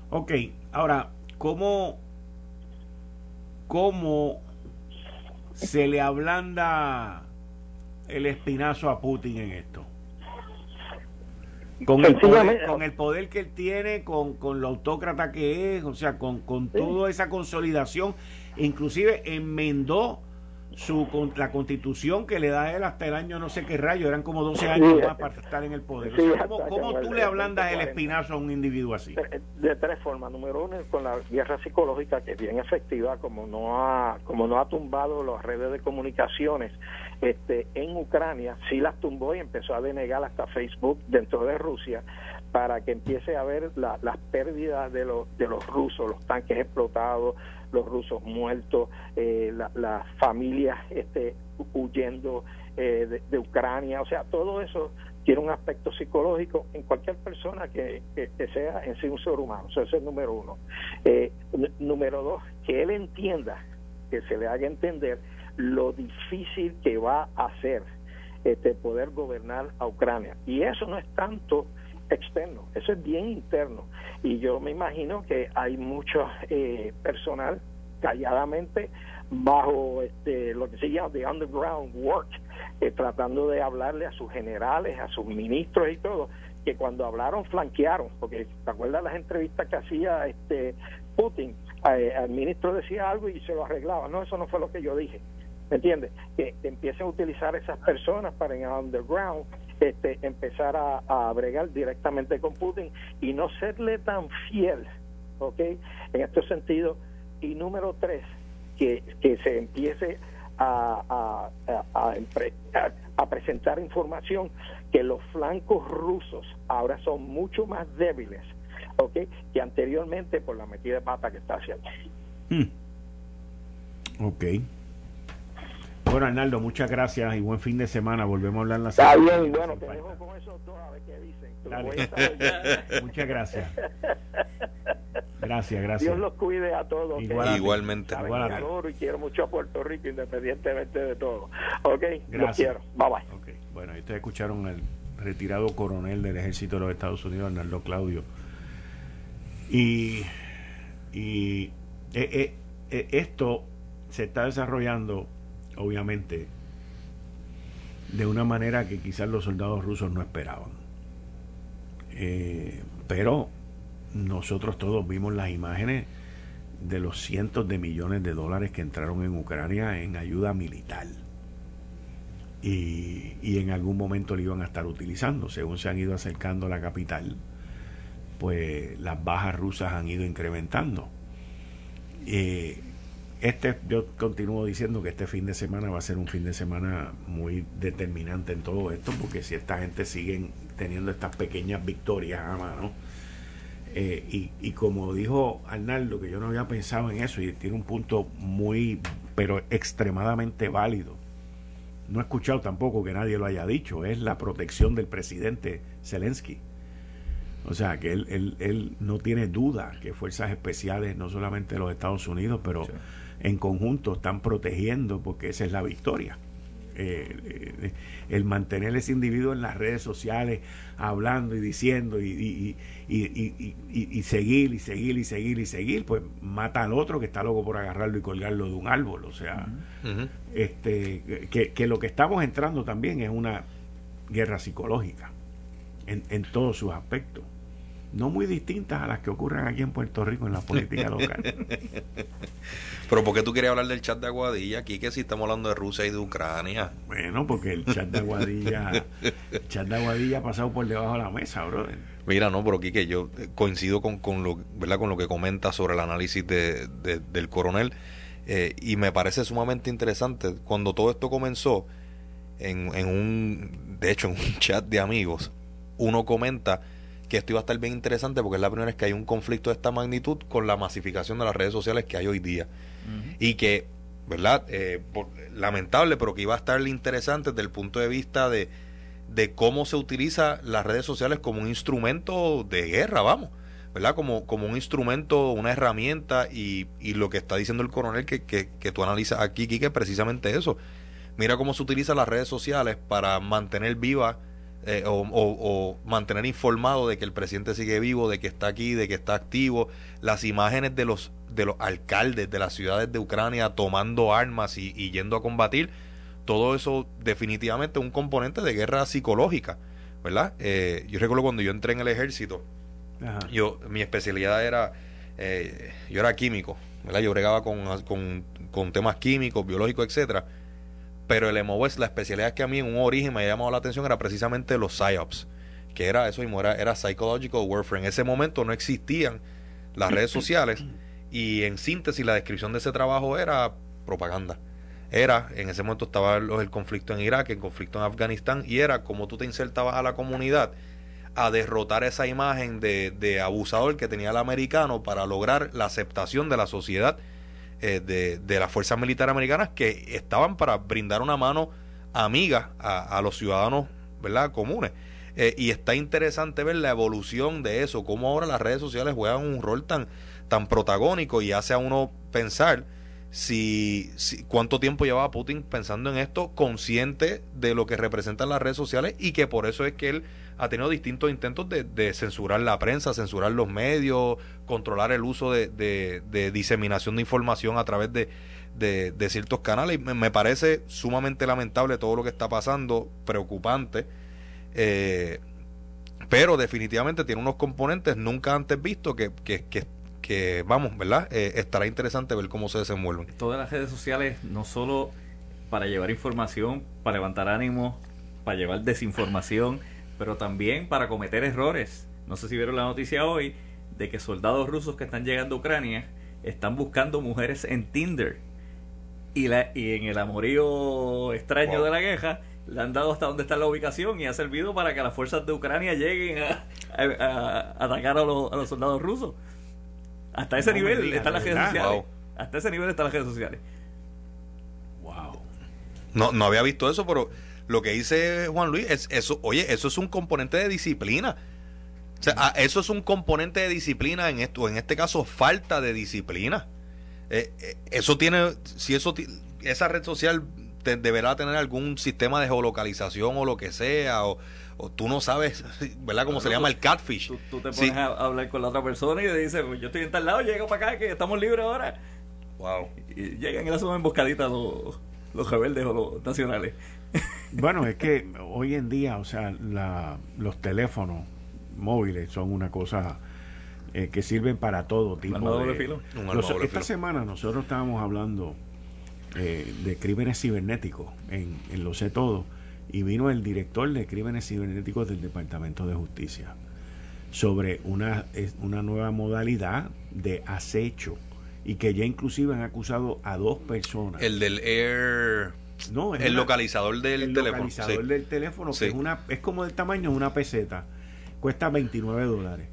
Ok, ahora, ¿cómo cómo se le ablanda el espinazo a Putin en esto. Con el, poder, con el poder que él tiene, con, con lo autócrata que es, o sea, con, con toda esa consolidación, inclusive enmendó su la constitución que le da él hasta el año no sé qué rayo, eran como 12 años más para estar en el poder. ¿Cómo, tú le ablandas el espinazo a un individuo así? De, tres formas. Número uno, con la guerra psicológica, que es bien efectiva, como no ha, como no ha tumbado las redes de comunicaciones este, en Ucrania, sí las tumbó y empezó a denegar hasta Facebook dentro de Rusia para que empiece a ver las pérdidas de los, de los rusos, los tanques explotados, los rusos muertos, eh, las familias este, huyendo eh, de, Ucrania, o sea, todo eso tiene un aspecto psicológico en cualquier persona que, sea en sí un ser humano, eso es el número uno. Eh, número dos, que él entienda, que se le haga entender lo difícil que va a ser este, poder gobernar a Ucrania. Y eso no es tanto externo, eso es bien interno. Y yo me imagino que hay mucho eh, personal calladamente bajo este, lo que se llama the underground work, eh, tratando de hablarle a sus generales, a sus ministros y todo, que cuando hablaron flanquearon, porque te acuerdas las entrevistas que hacía este Putin, eh, al ministro decía algo y se lo arreglaba, no, eso no fue lo que yo dije, ¿me entiendes? Que, que empiecen a utilizar esas personas para en underground este, empezar a, a, bregar directamente con Putin y no serle tan fiel, ¿ok? En este sentido. Y número tres, que, que se empiece a, a, a, presentar información que los flancos rusos ahora son mucho más débiles, ¿ok? Que anteriormente por la metida de pata que está haciendo. Hmm. Ok. Bueno, Arnaldo, muchas gracias y buen fin de semana. Volvemos a hablar la semana. Está bien, bueno, te dejo con esos dos a ver qué dicen. [laughs] muchas gracias. Gracias, gracias. Dios los cuide a todos. Igualmente. y quiero mucho a Puerto Rico independientemente de todo. Ok, gracias. quiero. Bye bye. Okay. Bueno, ustedes escucharon al retirado coronel del ejército de los Estados Unidos, Arnaldo Claudio. Y Y eh, eh, esto se está desarrollando, obviamente, de una manera que quizás los soldados rusos no esperaban. pero nosotros todos vimos las imágenes de los cientos de millones de dólares que entraron en Ucrania en ayuda militar. Y, y, en algún momento lo iban a estar utilizando. Según se han ido acercando a la capital, pues las bajas rusas han ido incrementando. Eh, este, yo continúo diciendo que este fin de semana va a ser un fin de semana muy determinante en todo esto, porque si esta gente sigue teniendo estas pequeñas victorias a eh, y, y, como dijo Arnaldo, que yo no había pensado en eso, y tiene un punto muy, pero extremadamente válido. No he escuchado tampoco que nadie lo haya dicho, es la protección del presidente Zelensky. O sea, que él, él, él no tiene duda que fuerzas especiales, no solamente de los Estados Unidos, pero en conjunto están protegiendo porque esa es la victoria. Eh, eh, el mantener ese individuo en las redes sociales hablando y diciendo y, y, seguir y seguir y seguir y seguir, pues mata al otro que está loco por agarrarlo y colgarlo de un árbol. O sea, este que, que, lo que estamos entrando también es una guerra psicológica en, en todos sus aspectos no muy distintas a las que ocurren aquí en Puerto Rico en la política [laughs] local. Pero ¿por qué tú querías hablar del chat de Aguadilla aquí que si estamos hablando de Rusia y de Ucrania? Bueno, porque el chat de Aguadilla, [laughs] el chat de Aguadilla ha pasado por debajo de la mesa, brother. Mira, no, pero que yo coincido con, con, lo, ¿verdad? con lo que comenta sobre el análisis de, del coronel eh, y me parece sumamente interesante. Cuando todo esto comenzó, en, en un, de hecho, en un chat de amigos, uno comenta que esto iba a estar bien interesante porque es la primera vez que hay un conflicto de esta magnitud con la masificación de las redes sociales que hay hoy día. Y que, ¿verdad? Eh, lamentable, pero que iba a estar interesante desde el punto de vista de, de cómo se utiliza las redes sociales como un instrumento de guerra, vamos. ¿verdad? Como, como un instrumento, una herramienta y, y lo que está diciendo el coronel que, que, que tú analizas aquí, que es precisamente eso. Mira cómo se utilizan las redes sociales para mantener viva eh, o, mantener informado de que el presidente sigue vivo, de que está aquí, de que está activo, las imágenes de los de los alcaldes de las ciudades de Ucrania tomando armas y, yendo a combatir, todo eso definitivamente es un componente de guerra psicológica, ¿verdad? Eh, yo recuerdo cuando yo entré en el ejército, yo mi especialidad era, eh, yo era químico, ¿verdad? Yo bregaba con, con, con temas químicos, biológicos, etcétera pero el MOS, la especialidad que a mí en un origen me ha llamado la atención era precisamente los PSYOPs, que era eso mismo, era, era Psychological Warfare. En ese momento no existían las redes sociales y en síntesis la descripción de ese trabajo era propaganda. Era, en ese momento estaba el, conflicto en Irak, el conflicto en Afganistán y era como tú te insertabas a la comunidad a derrotar esa imagen de, de abusador que tenía el americano para lograr la aceptación de la sociedad eh, de, de, las fuerzas militares americanas que estaban para brindar una mano amiga a, los ciudadanos ¿verdad? comunes. Eh, y está interesante ver la evolución de eso, cómo ahora las redes sociales juegan un rol tan, tan protagónico y hace a uno pensar si, si, cuánto tiempo llevaba Putin pensando en esto, consciente de lo que representan las redes sociales y que por eso es que él ha tenido distintos intentos de, censurar la prensa, censurar los medios, controlar el uso de, diseminación de información a través de, ciertos canales. Me, me, parece sumamente lamentable todo lo que está pasando, preocupante. Eh, pero definitivamente tiene unos componentes nunca antes vistos que, que, vamos, ¿verdad? Eh, estará interesante ver cómo se desenvuelven. Todas las redes sociales, no solo para llevar información, para levantar ánimo, para llevar desinformación, pero también para cometer errores. No sé si vieron la noticia hoy de que soldados rusos que están llegando a Ucrania están buscando mujeres en Tinder. Y, la, y en el amorío extraño de la guerra le han dado hasta dónde está la ubicación y ha servido para que las fuerzas de Ucrania lleguen a, atacar a los, a los, soldados rusos. Hasta ese nivel están las redes sociales. Hasta ese nivel están las redes sociales. Wow. No, no había visto eso, pero lo que dice Juan Luis es eso, oye, eso es un componente de disciplina. O sea, ah, eso es un componente de disciplina en esto, en este caso falta de disciplina. Eh, eh, eso tiene, si eso, esa red social deberá tener algún sistema de geolocalización o lo que sea, o, tú no sabes, [laughs] ¿verdad? Cómo se llama el catfish. Tú, te pones a hablar con la otra persona y le dices, pues yo estoy en tal lado, llego para acá, que estamos libres ahora. Wow. Y llegan y la suben emboscaditas los, los rebeldes o los nacionales. [laughs] Bueno, es que hoy en día, o sea, la, los teléfonos móviles son una cosa eh, que sirven para todo tipo de... Filo. esta semana nosotros estábamos hablando eh, de crímenes cibernéticos en, en Lo sé todo y vino el director de crímenes cibernéticos del Departamento de Justicia sobre una, una nueva modalidad de acecho y que ya inclusive han acusado a dos personas. El del Air... No, el localizador del el teléfono. localizador del teléfono, que es, una, es como del tamaño de una peseta. Cuesta 29 dólares.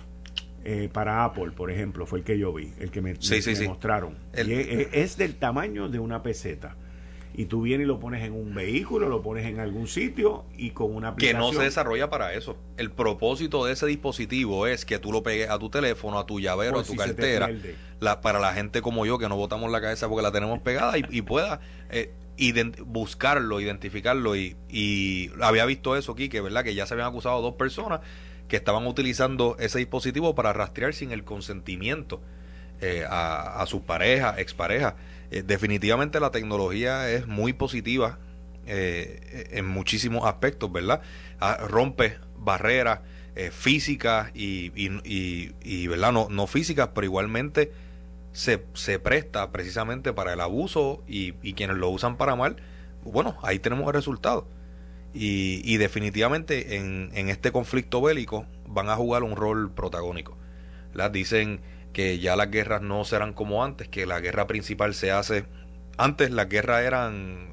Eh, para Apple, por ejemplo, fue el que yo vi, el que me, mostraron. es, del tamaño de una peseta y tú vienes y lo pones en un vehículo, lo pones en algún sitio y con una aplicación. Que no se desarrolla para eso. El propósito de ese dispositivo es que tú lo pegues a tu teléfono, a tu llavero, a tu cartera, la, para la gente como yo que no botamos la cabeza porque la tenemos pegada y, pueda eh, buscarlo, identificarlo y, y, había visto eso aquí, que verdad que ya se habían acusado dos personas que estaban utilizando ese dispositivo para rastrear sin el consentimiento eh, a, a sus parejas, exparejas. Eh, definitivamente la tecnología es muy positiva eh, en muchísimos aspectos, ¿verdad? Ah, rompe barreras físicas y, y, ¿verdad? No, no, físicas, pero igualmente se, se presta precisamente para el abuso y, quienes lo usan para mal, bueno, ahí tenemos el resultado. Y, definitivamente en, en, este conflicto bélico van a jugar un rol protagónico. las Dicen que ya las guerras no serán como antes, que la guerra principal se hace... Antes las guerras eran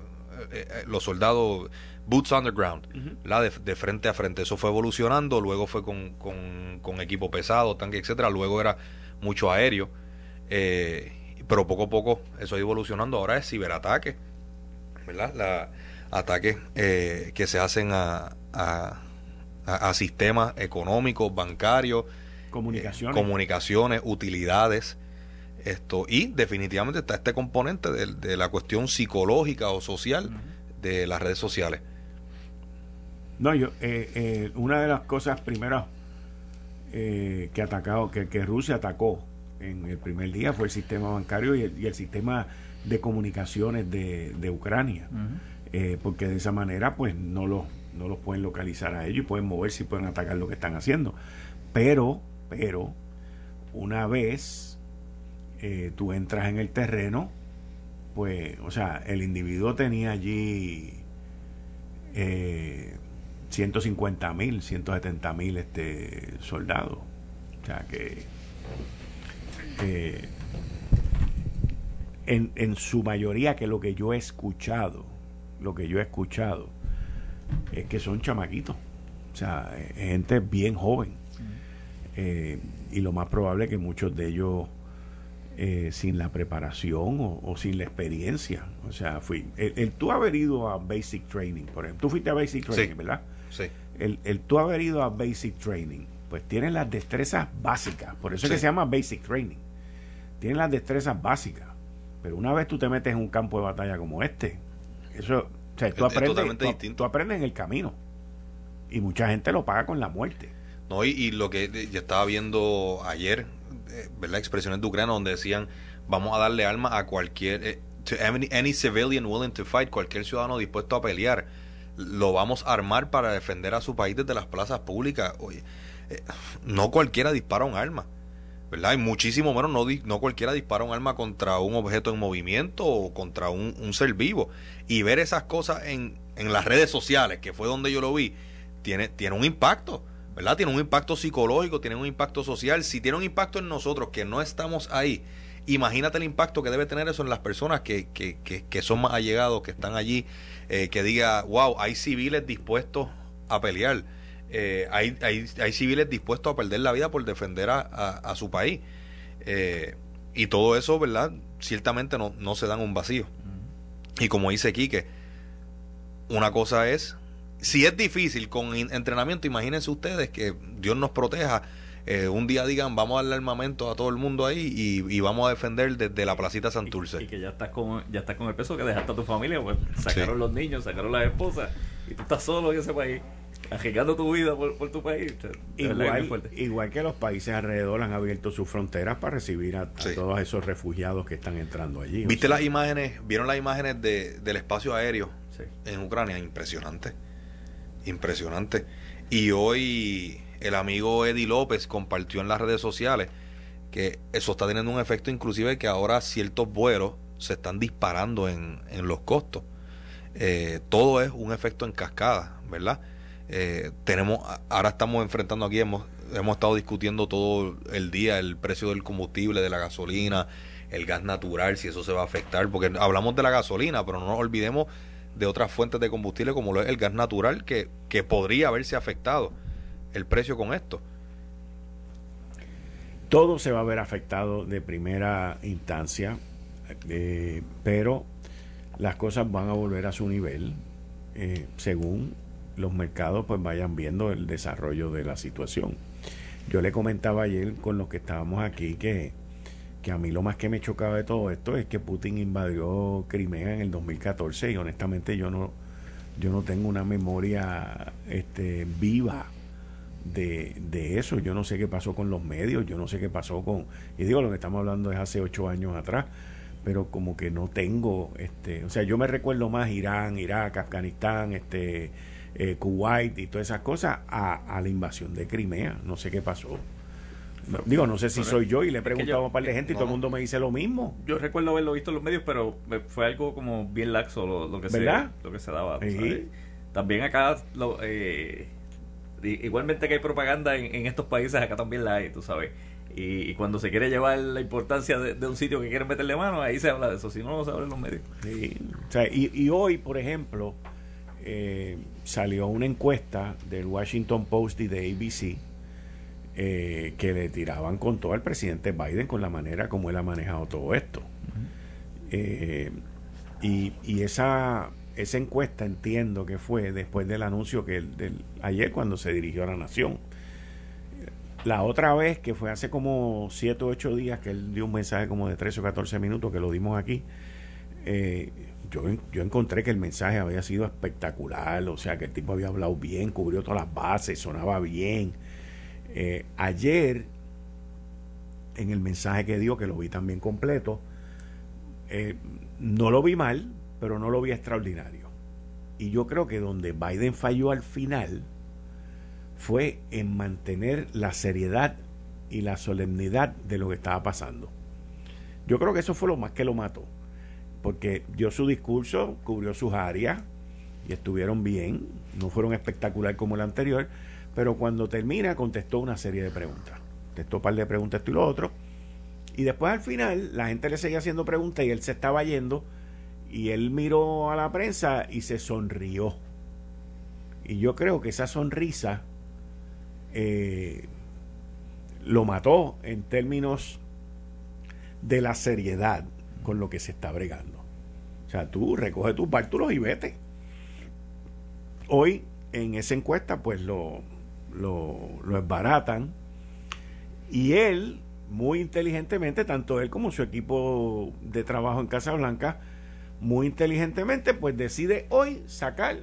eh, eh, los soldados boots on the ground, la de, frente a frente. Eso fue evolucionando, luego fue con, con, equipo pesado, tanque, etcétera. Luego era mucho aéreo, eh, pero poco a poco eso ha ido evolucionando. Ahora es ciberataque, ¿verdad? La, ataques que se hacen a, a, a sistemas económicos, bancarios, Comunicaciones. comunicaciones, utilidades. Esto, y definitivamente está este componente de, la cuestión psicológica o social de las redes sociales. No, yo, eh, eh, una de las cosas primeras eh, que atacado, que, que, Rusia atacó en el primer día fue el sistema bancario y el, sistema de comunicaciones de, de Ucrania. porque de esa manera, pues no los, no los pueden localizar a ellos y pueden moverse y pueden atacar lo que están haciendo. Pero pero una vez eh, tú entras en el terreno, pues, o sea, el individuo tenía allí eh, 150 mil, 170 mil este, soldados. O sea que eh, en, en su mayoría, que lo que yo he escuchado, lo que yo he escuchado, es que son chamaquitos. O sea, eh, gente bien joven eh, y lo más probable que muchos de ellos eh, sin la preparación o, sin la experiencia. O sea, fui. El, tú haber ido a Basic Training, por ejemplo. Tú fuiste a Basic Training, ¿verdad? Sí. El, el tú haber ido a Basic Training, pues tienes las destrezas básicas. Por eso es que se llama Basic Training. Tienes las destrezas básicas. Pero una vez tú te metes en un campo de batalla como este, eso, o sea, tú, aprendes, tú aprendes en el camino. Y mucha gente lo paga con la muerte. ¿no? Y, lo que yo estaba viendo ayer, eh, ¿verdad? Expresiones de Ucrania donde decían, vamos a darle arma a cualquier, eh, any, civilian willing to fight, cualquier ciudadano dispuesto a pelear, lo vamos a armar para defender a su país desde las plazas públicas. Oye, eh, no cualquiera dispara un arma. ¿verdad? Y muchísimo menos no, no cualquiera dispara un arma contra un objeto en movimiento o contra un, ser vivo. Y ver esas cosas en, en, las redes sociales, que fue donde yo lo vi, tiene, tiene un impacto. ¿verdad? Tiene un impacto psicológico, tiene un impacto social. Si tiene un impacto en nosotros que no estamos ahí, imagínate el impacto que debe tener eso en las personas que, que, que, son más allegados, que están allí, eh, que diga, wow, hay civiles dispuestos a pelear, eh, hay, hay, hay, civiles dispuestos a perder la vida por defender a, a, su país. Eh, y todo eso, ¿verdad? Ciertamente no, no se dan un vacío. Y como dice Quique, una cosa es si es difícil con entrenamiento, imagínense ustedes que Dios nos proteja eh, un día digan vamos a darle armamento a todo el mundo ahí y, vamos a defender desde la placita Santurce. Y, que ya estás con ya estás con el peso que dejaste a tu familia, pues sacaron los niños, sacaron las esposas y tú estás solo en ese país arriesgando tu vida por, tu país. Igual, igual, que los países alrededor han abierto sus fronteras para recibir a, todos esos refugiados que están entrando allí. ¿Viste las imágenes? ¿Vieron las imágenes de, del espacio aéreo en Ucrania? Impresionante. Impresionante. Y hoy el amigo Eddie López compartió en las redes sociales que eso está teniendo un efecto inclusive que ahora ciertos vuelos se están disparando en, en los costos. Eh, todo es un efecto en cascada, ¿verdad? Eh, tenemos, ahora estamos enfrentando aquí, hemos, hemos estado discutiendo todo el día el precio del combustible, de la gasolina, el gas natural, si eso se va a afectar, porque hablamos de la gasolina, pero no nos olvidemos de otras fuentes de combustible como lo es el gas natural, que, que podría haberse afectado el precio con esto. Todo se va a ver afectado de primera instancia, eh, pero las cosas van a volver a su nivel eh, según los mercados pues vayan viendo el desarrollo de la situación. Yo le comentaba ayer con los que estábamos aquí que, que a mí lo más que me chocaba de todo esto es que Putin invadió Crimea en el 2014 y honestamente yo no yo no tengo una memoria este viva de, de, eso. Yo no sé qué pasó con los medios, yo no sé qué pasó con... Y digo, lo que estamos hablando es hace ocho años atrás, pero como que no tengo... este O sea, yo me recuerdo más Irán, Irak, Afganistán, este eh, Kuwait y todas esas cosas a, la invasión de Crimea. No sé qué pasó. digo, no sé si soy yo y le he preguntado a un par de gente y todo el mundo me dice lo mismo. Yo recuerdo haberlo visto en los medios, pero fue algo como bien laxo lo, que, se, lo que se daba. También acá, eh, igualmente que hay propaganda en, estos países, acá también la hay, tú sabes. Y, cuando se quiere llevar la importancia de, un sitio que quieren meterle mano, ahí se habla de eso, si no, no se habla en los medios. y, y hoy, por ejemplo, eh, salió una encuesta del Washington Post y de ABC eh, que le tiraban con todo al presidente Biden con la manera como él ha manejado todo esto. Eh, y, esa, esa encuesta entiendo que fue después del anuncio que ayer cuando se dirigió a la nación. La otra vez, que fue hace como 7 o 8 días, que él dio un mensaje como de 13 o 14 minutos, que lo dimos aquí, eh, yo, yo encontré que el mensaje había sido espectacular, o sea, que el tipo había hablado bien, cubrió todas las bases, sonaba bien. Eh, ayer, en el mensaje que dio, que lo vi también completo, eh, no lo vi mal, pero no lo vi extraordinario. Y yo creo que donde Biden falló al final fue en mantener la seriedad y la solemnidad de lo que estaba pasando. Yo creo que eso fue lo más que lo mató porque dio su discurso, cubrió sus áreas y estuvieron bien, no fueron espectacular como el anterior, pero cuando termina contestó una serie de preguntas. Contestó un par de preguntas esto y lo otro. Y después al final la gente le seguía haciendo preguntas y él se estaba yendo y él miró a la prensa y se sonrió. Y yo creo que esa sonrisa eh, lo mató en términos de la seriedad con lo que se está bregando. O sea, tú recoge tus bártulos y vete. Hoy, en esa encuesta, pues lo, lo, lo esbaratan. Y él, muy inteligentemente, tanto él como su equipo de trabajo en Casa Blanca, muy inteligentemente, pues decide hoy sacar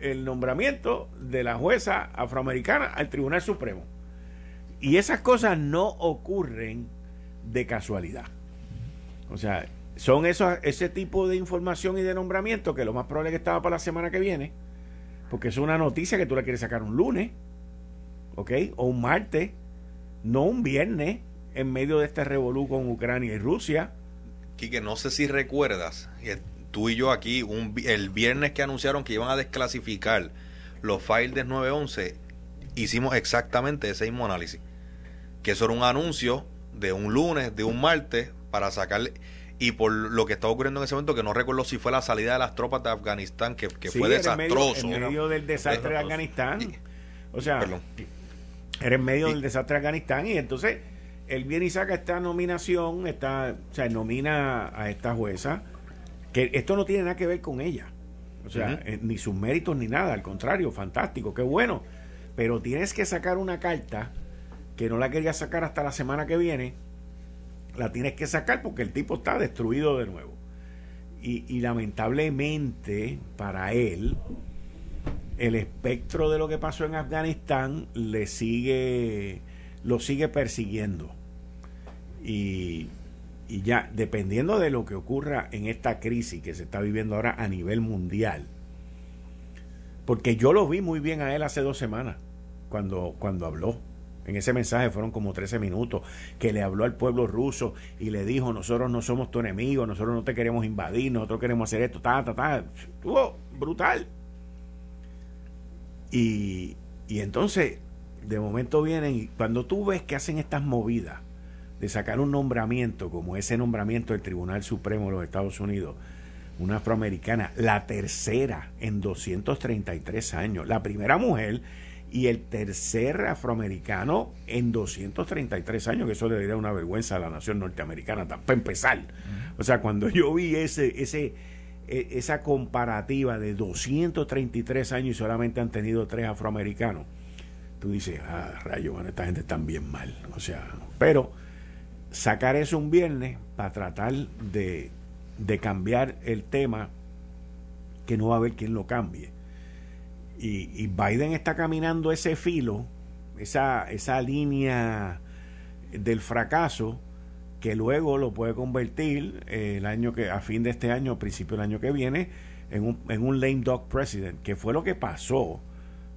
el nombramiento de la jueza afroamericana al Tribunal Supremo. Y esas cosas no ocurren de casualidad. O sea, son esos, ese tipo de información y de nombramiento que lo más probable es que estaba para la semana que viene, porque es una noticia que tú la quieres sacar un lunes, ¿ok? O un martes, no un viernes, en medio de este revolú con Ucrania y Rusia. Quique, no sé si recuerdas, tú y yo aquí, un, el viernes que anunciaron que iban a desclasificar los files de 911, hicimos exactamente ese mismo análisis. Que eso era un anuncio de un lunes, de un martes, para sacarle y por lo que está ocurriendo en ese momento, que no recuerdo si fue la salida de las tropas de Afganistán, que, fue desastroso. En medio, del desastre de Afganistán. o sea, era en medio del desastre de Afganistán y entonces él viene y saca esta nominación, esta, o sea, nomina a esta jueza, que esto no tiene nada que ver con ella. O sea, eh, ni sus méritos ni nada, al contrario, fantástico, qué bueno. Pero tienes que sacar una carta que no la quería sacar hasta la semana que viene, la tienes que sacar porque el tipo está destruido de nuevo. Y, lamentablemente para él, el espectro de lo que pasó en Afganistán le sigue, lo sigue persiguiendo. Y, y ya, dependiendo de lo que ocurra en esta crisis que se está viviendo ahora a nivel mundial, porque yo lo vi muy bien a él hace dos semanas, cuando, cuando habló en ese mensaje fueron como 13 minutos, que le habló al pueblo ruso y le dijo, nosotros no somos tu enemigo, nosotros no te queremos invadir, nosotros queremos hacer esto, ta, ta, ta. Brutal. Y, y entonces, de momento vienen, cuando tú ves que hacen estas movidas de sacar un nombramiento como ese nombramiento del Tribunal Supremo de los Estados Unidos, una afroamericana, la tercera en 233 años, la primera mujer y el tercer afroamericano en 233 años, que eso le daría una vergüenza a la nación norteamericana, para empezar. O sea, cuando yo vi ese, ese, e, esa comparativa de 233 años y solamente han tenido tres afroamericanos, tú dices, ah, rayo, bueno, esta gente está bien mal. O sea, pero sacar eso un viernes para tratar de, de cambiar el tema, que no va a haber quien lo cambie y, Biden está caminando ese filo, esa, esa línea del fracaso, que luego lo puede convertir eh, el año que, a fin de este año, principio del año que viene, en un, en un lame dog president, que fue lo que pasó.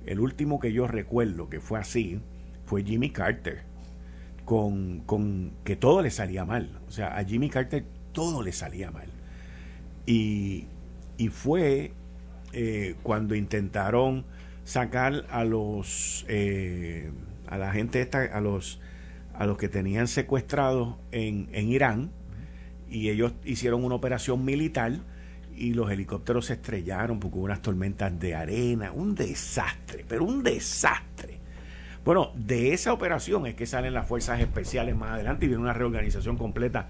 El último que yo recuerdo que fue así fue Jimmy Carter, con, con que todo le salía mal. O sea, a Jimmy Carter todo le salía mal. Y, y fue eh, cuando intentaron sacar a los eh, a la gente esta, a los a los que tenían secuestrados en, en Irán y ellos hicieron una operación militar y los helicópteros se estrellaron porque hubo unas tormentas de arena, un desastre, pero un desastre. Bueno, de esa operación es que salen las fuerzas especiales más adelante y viene una reorganización completa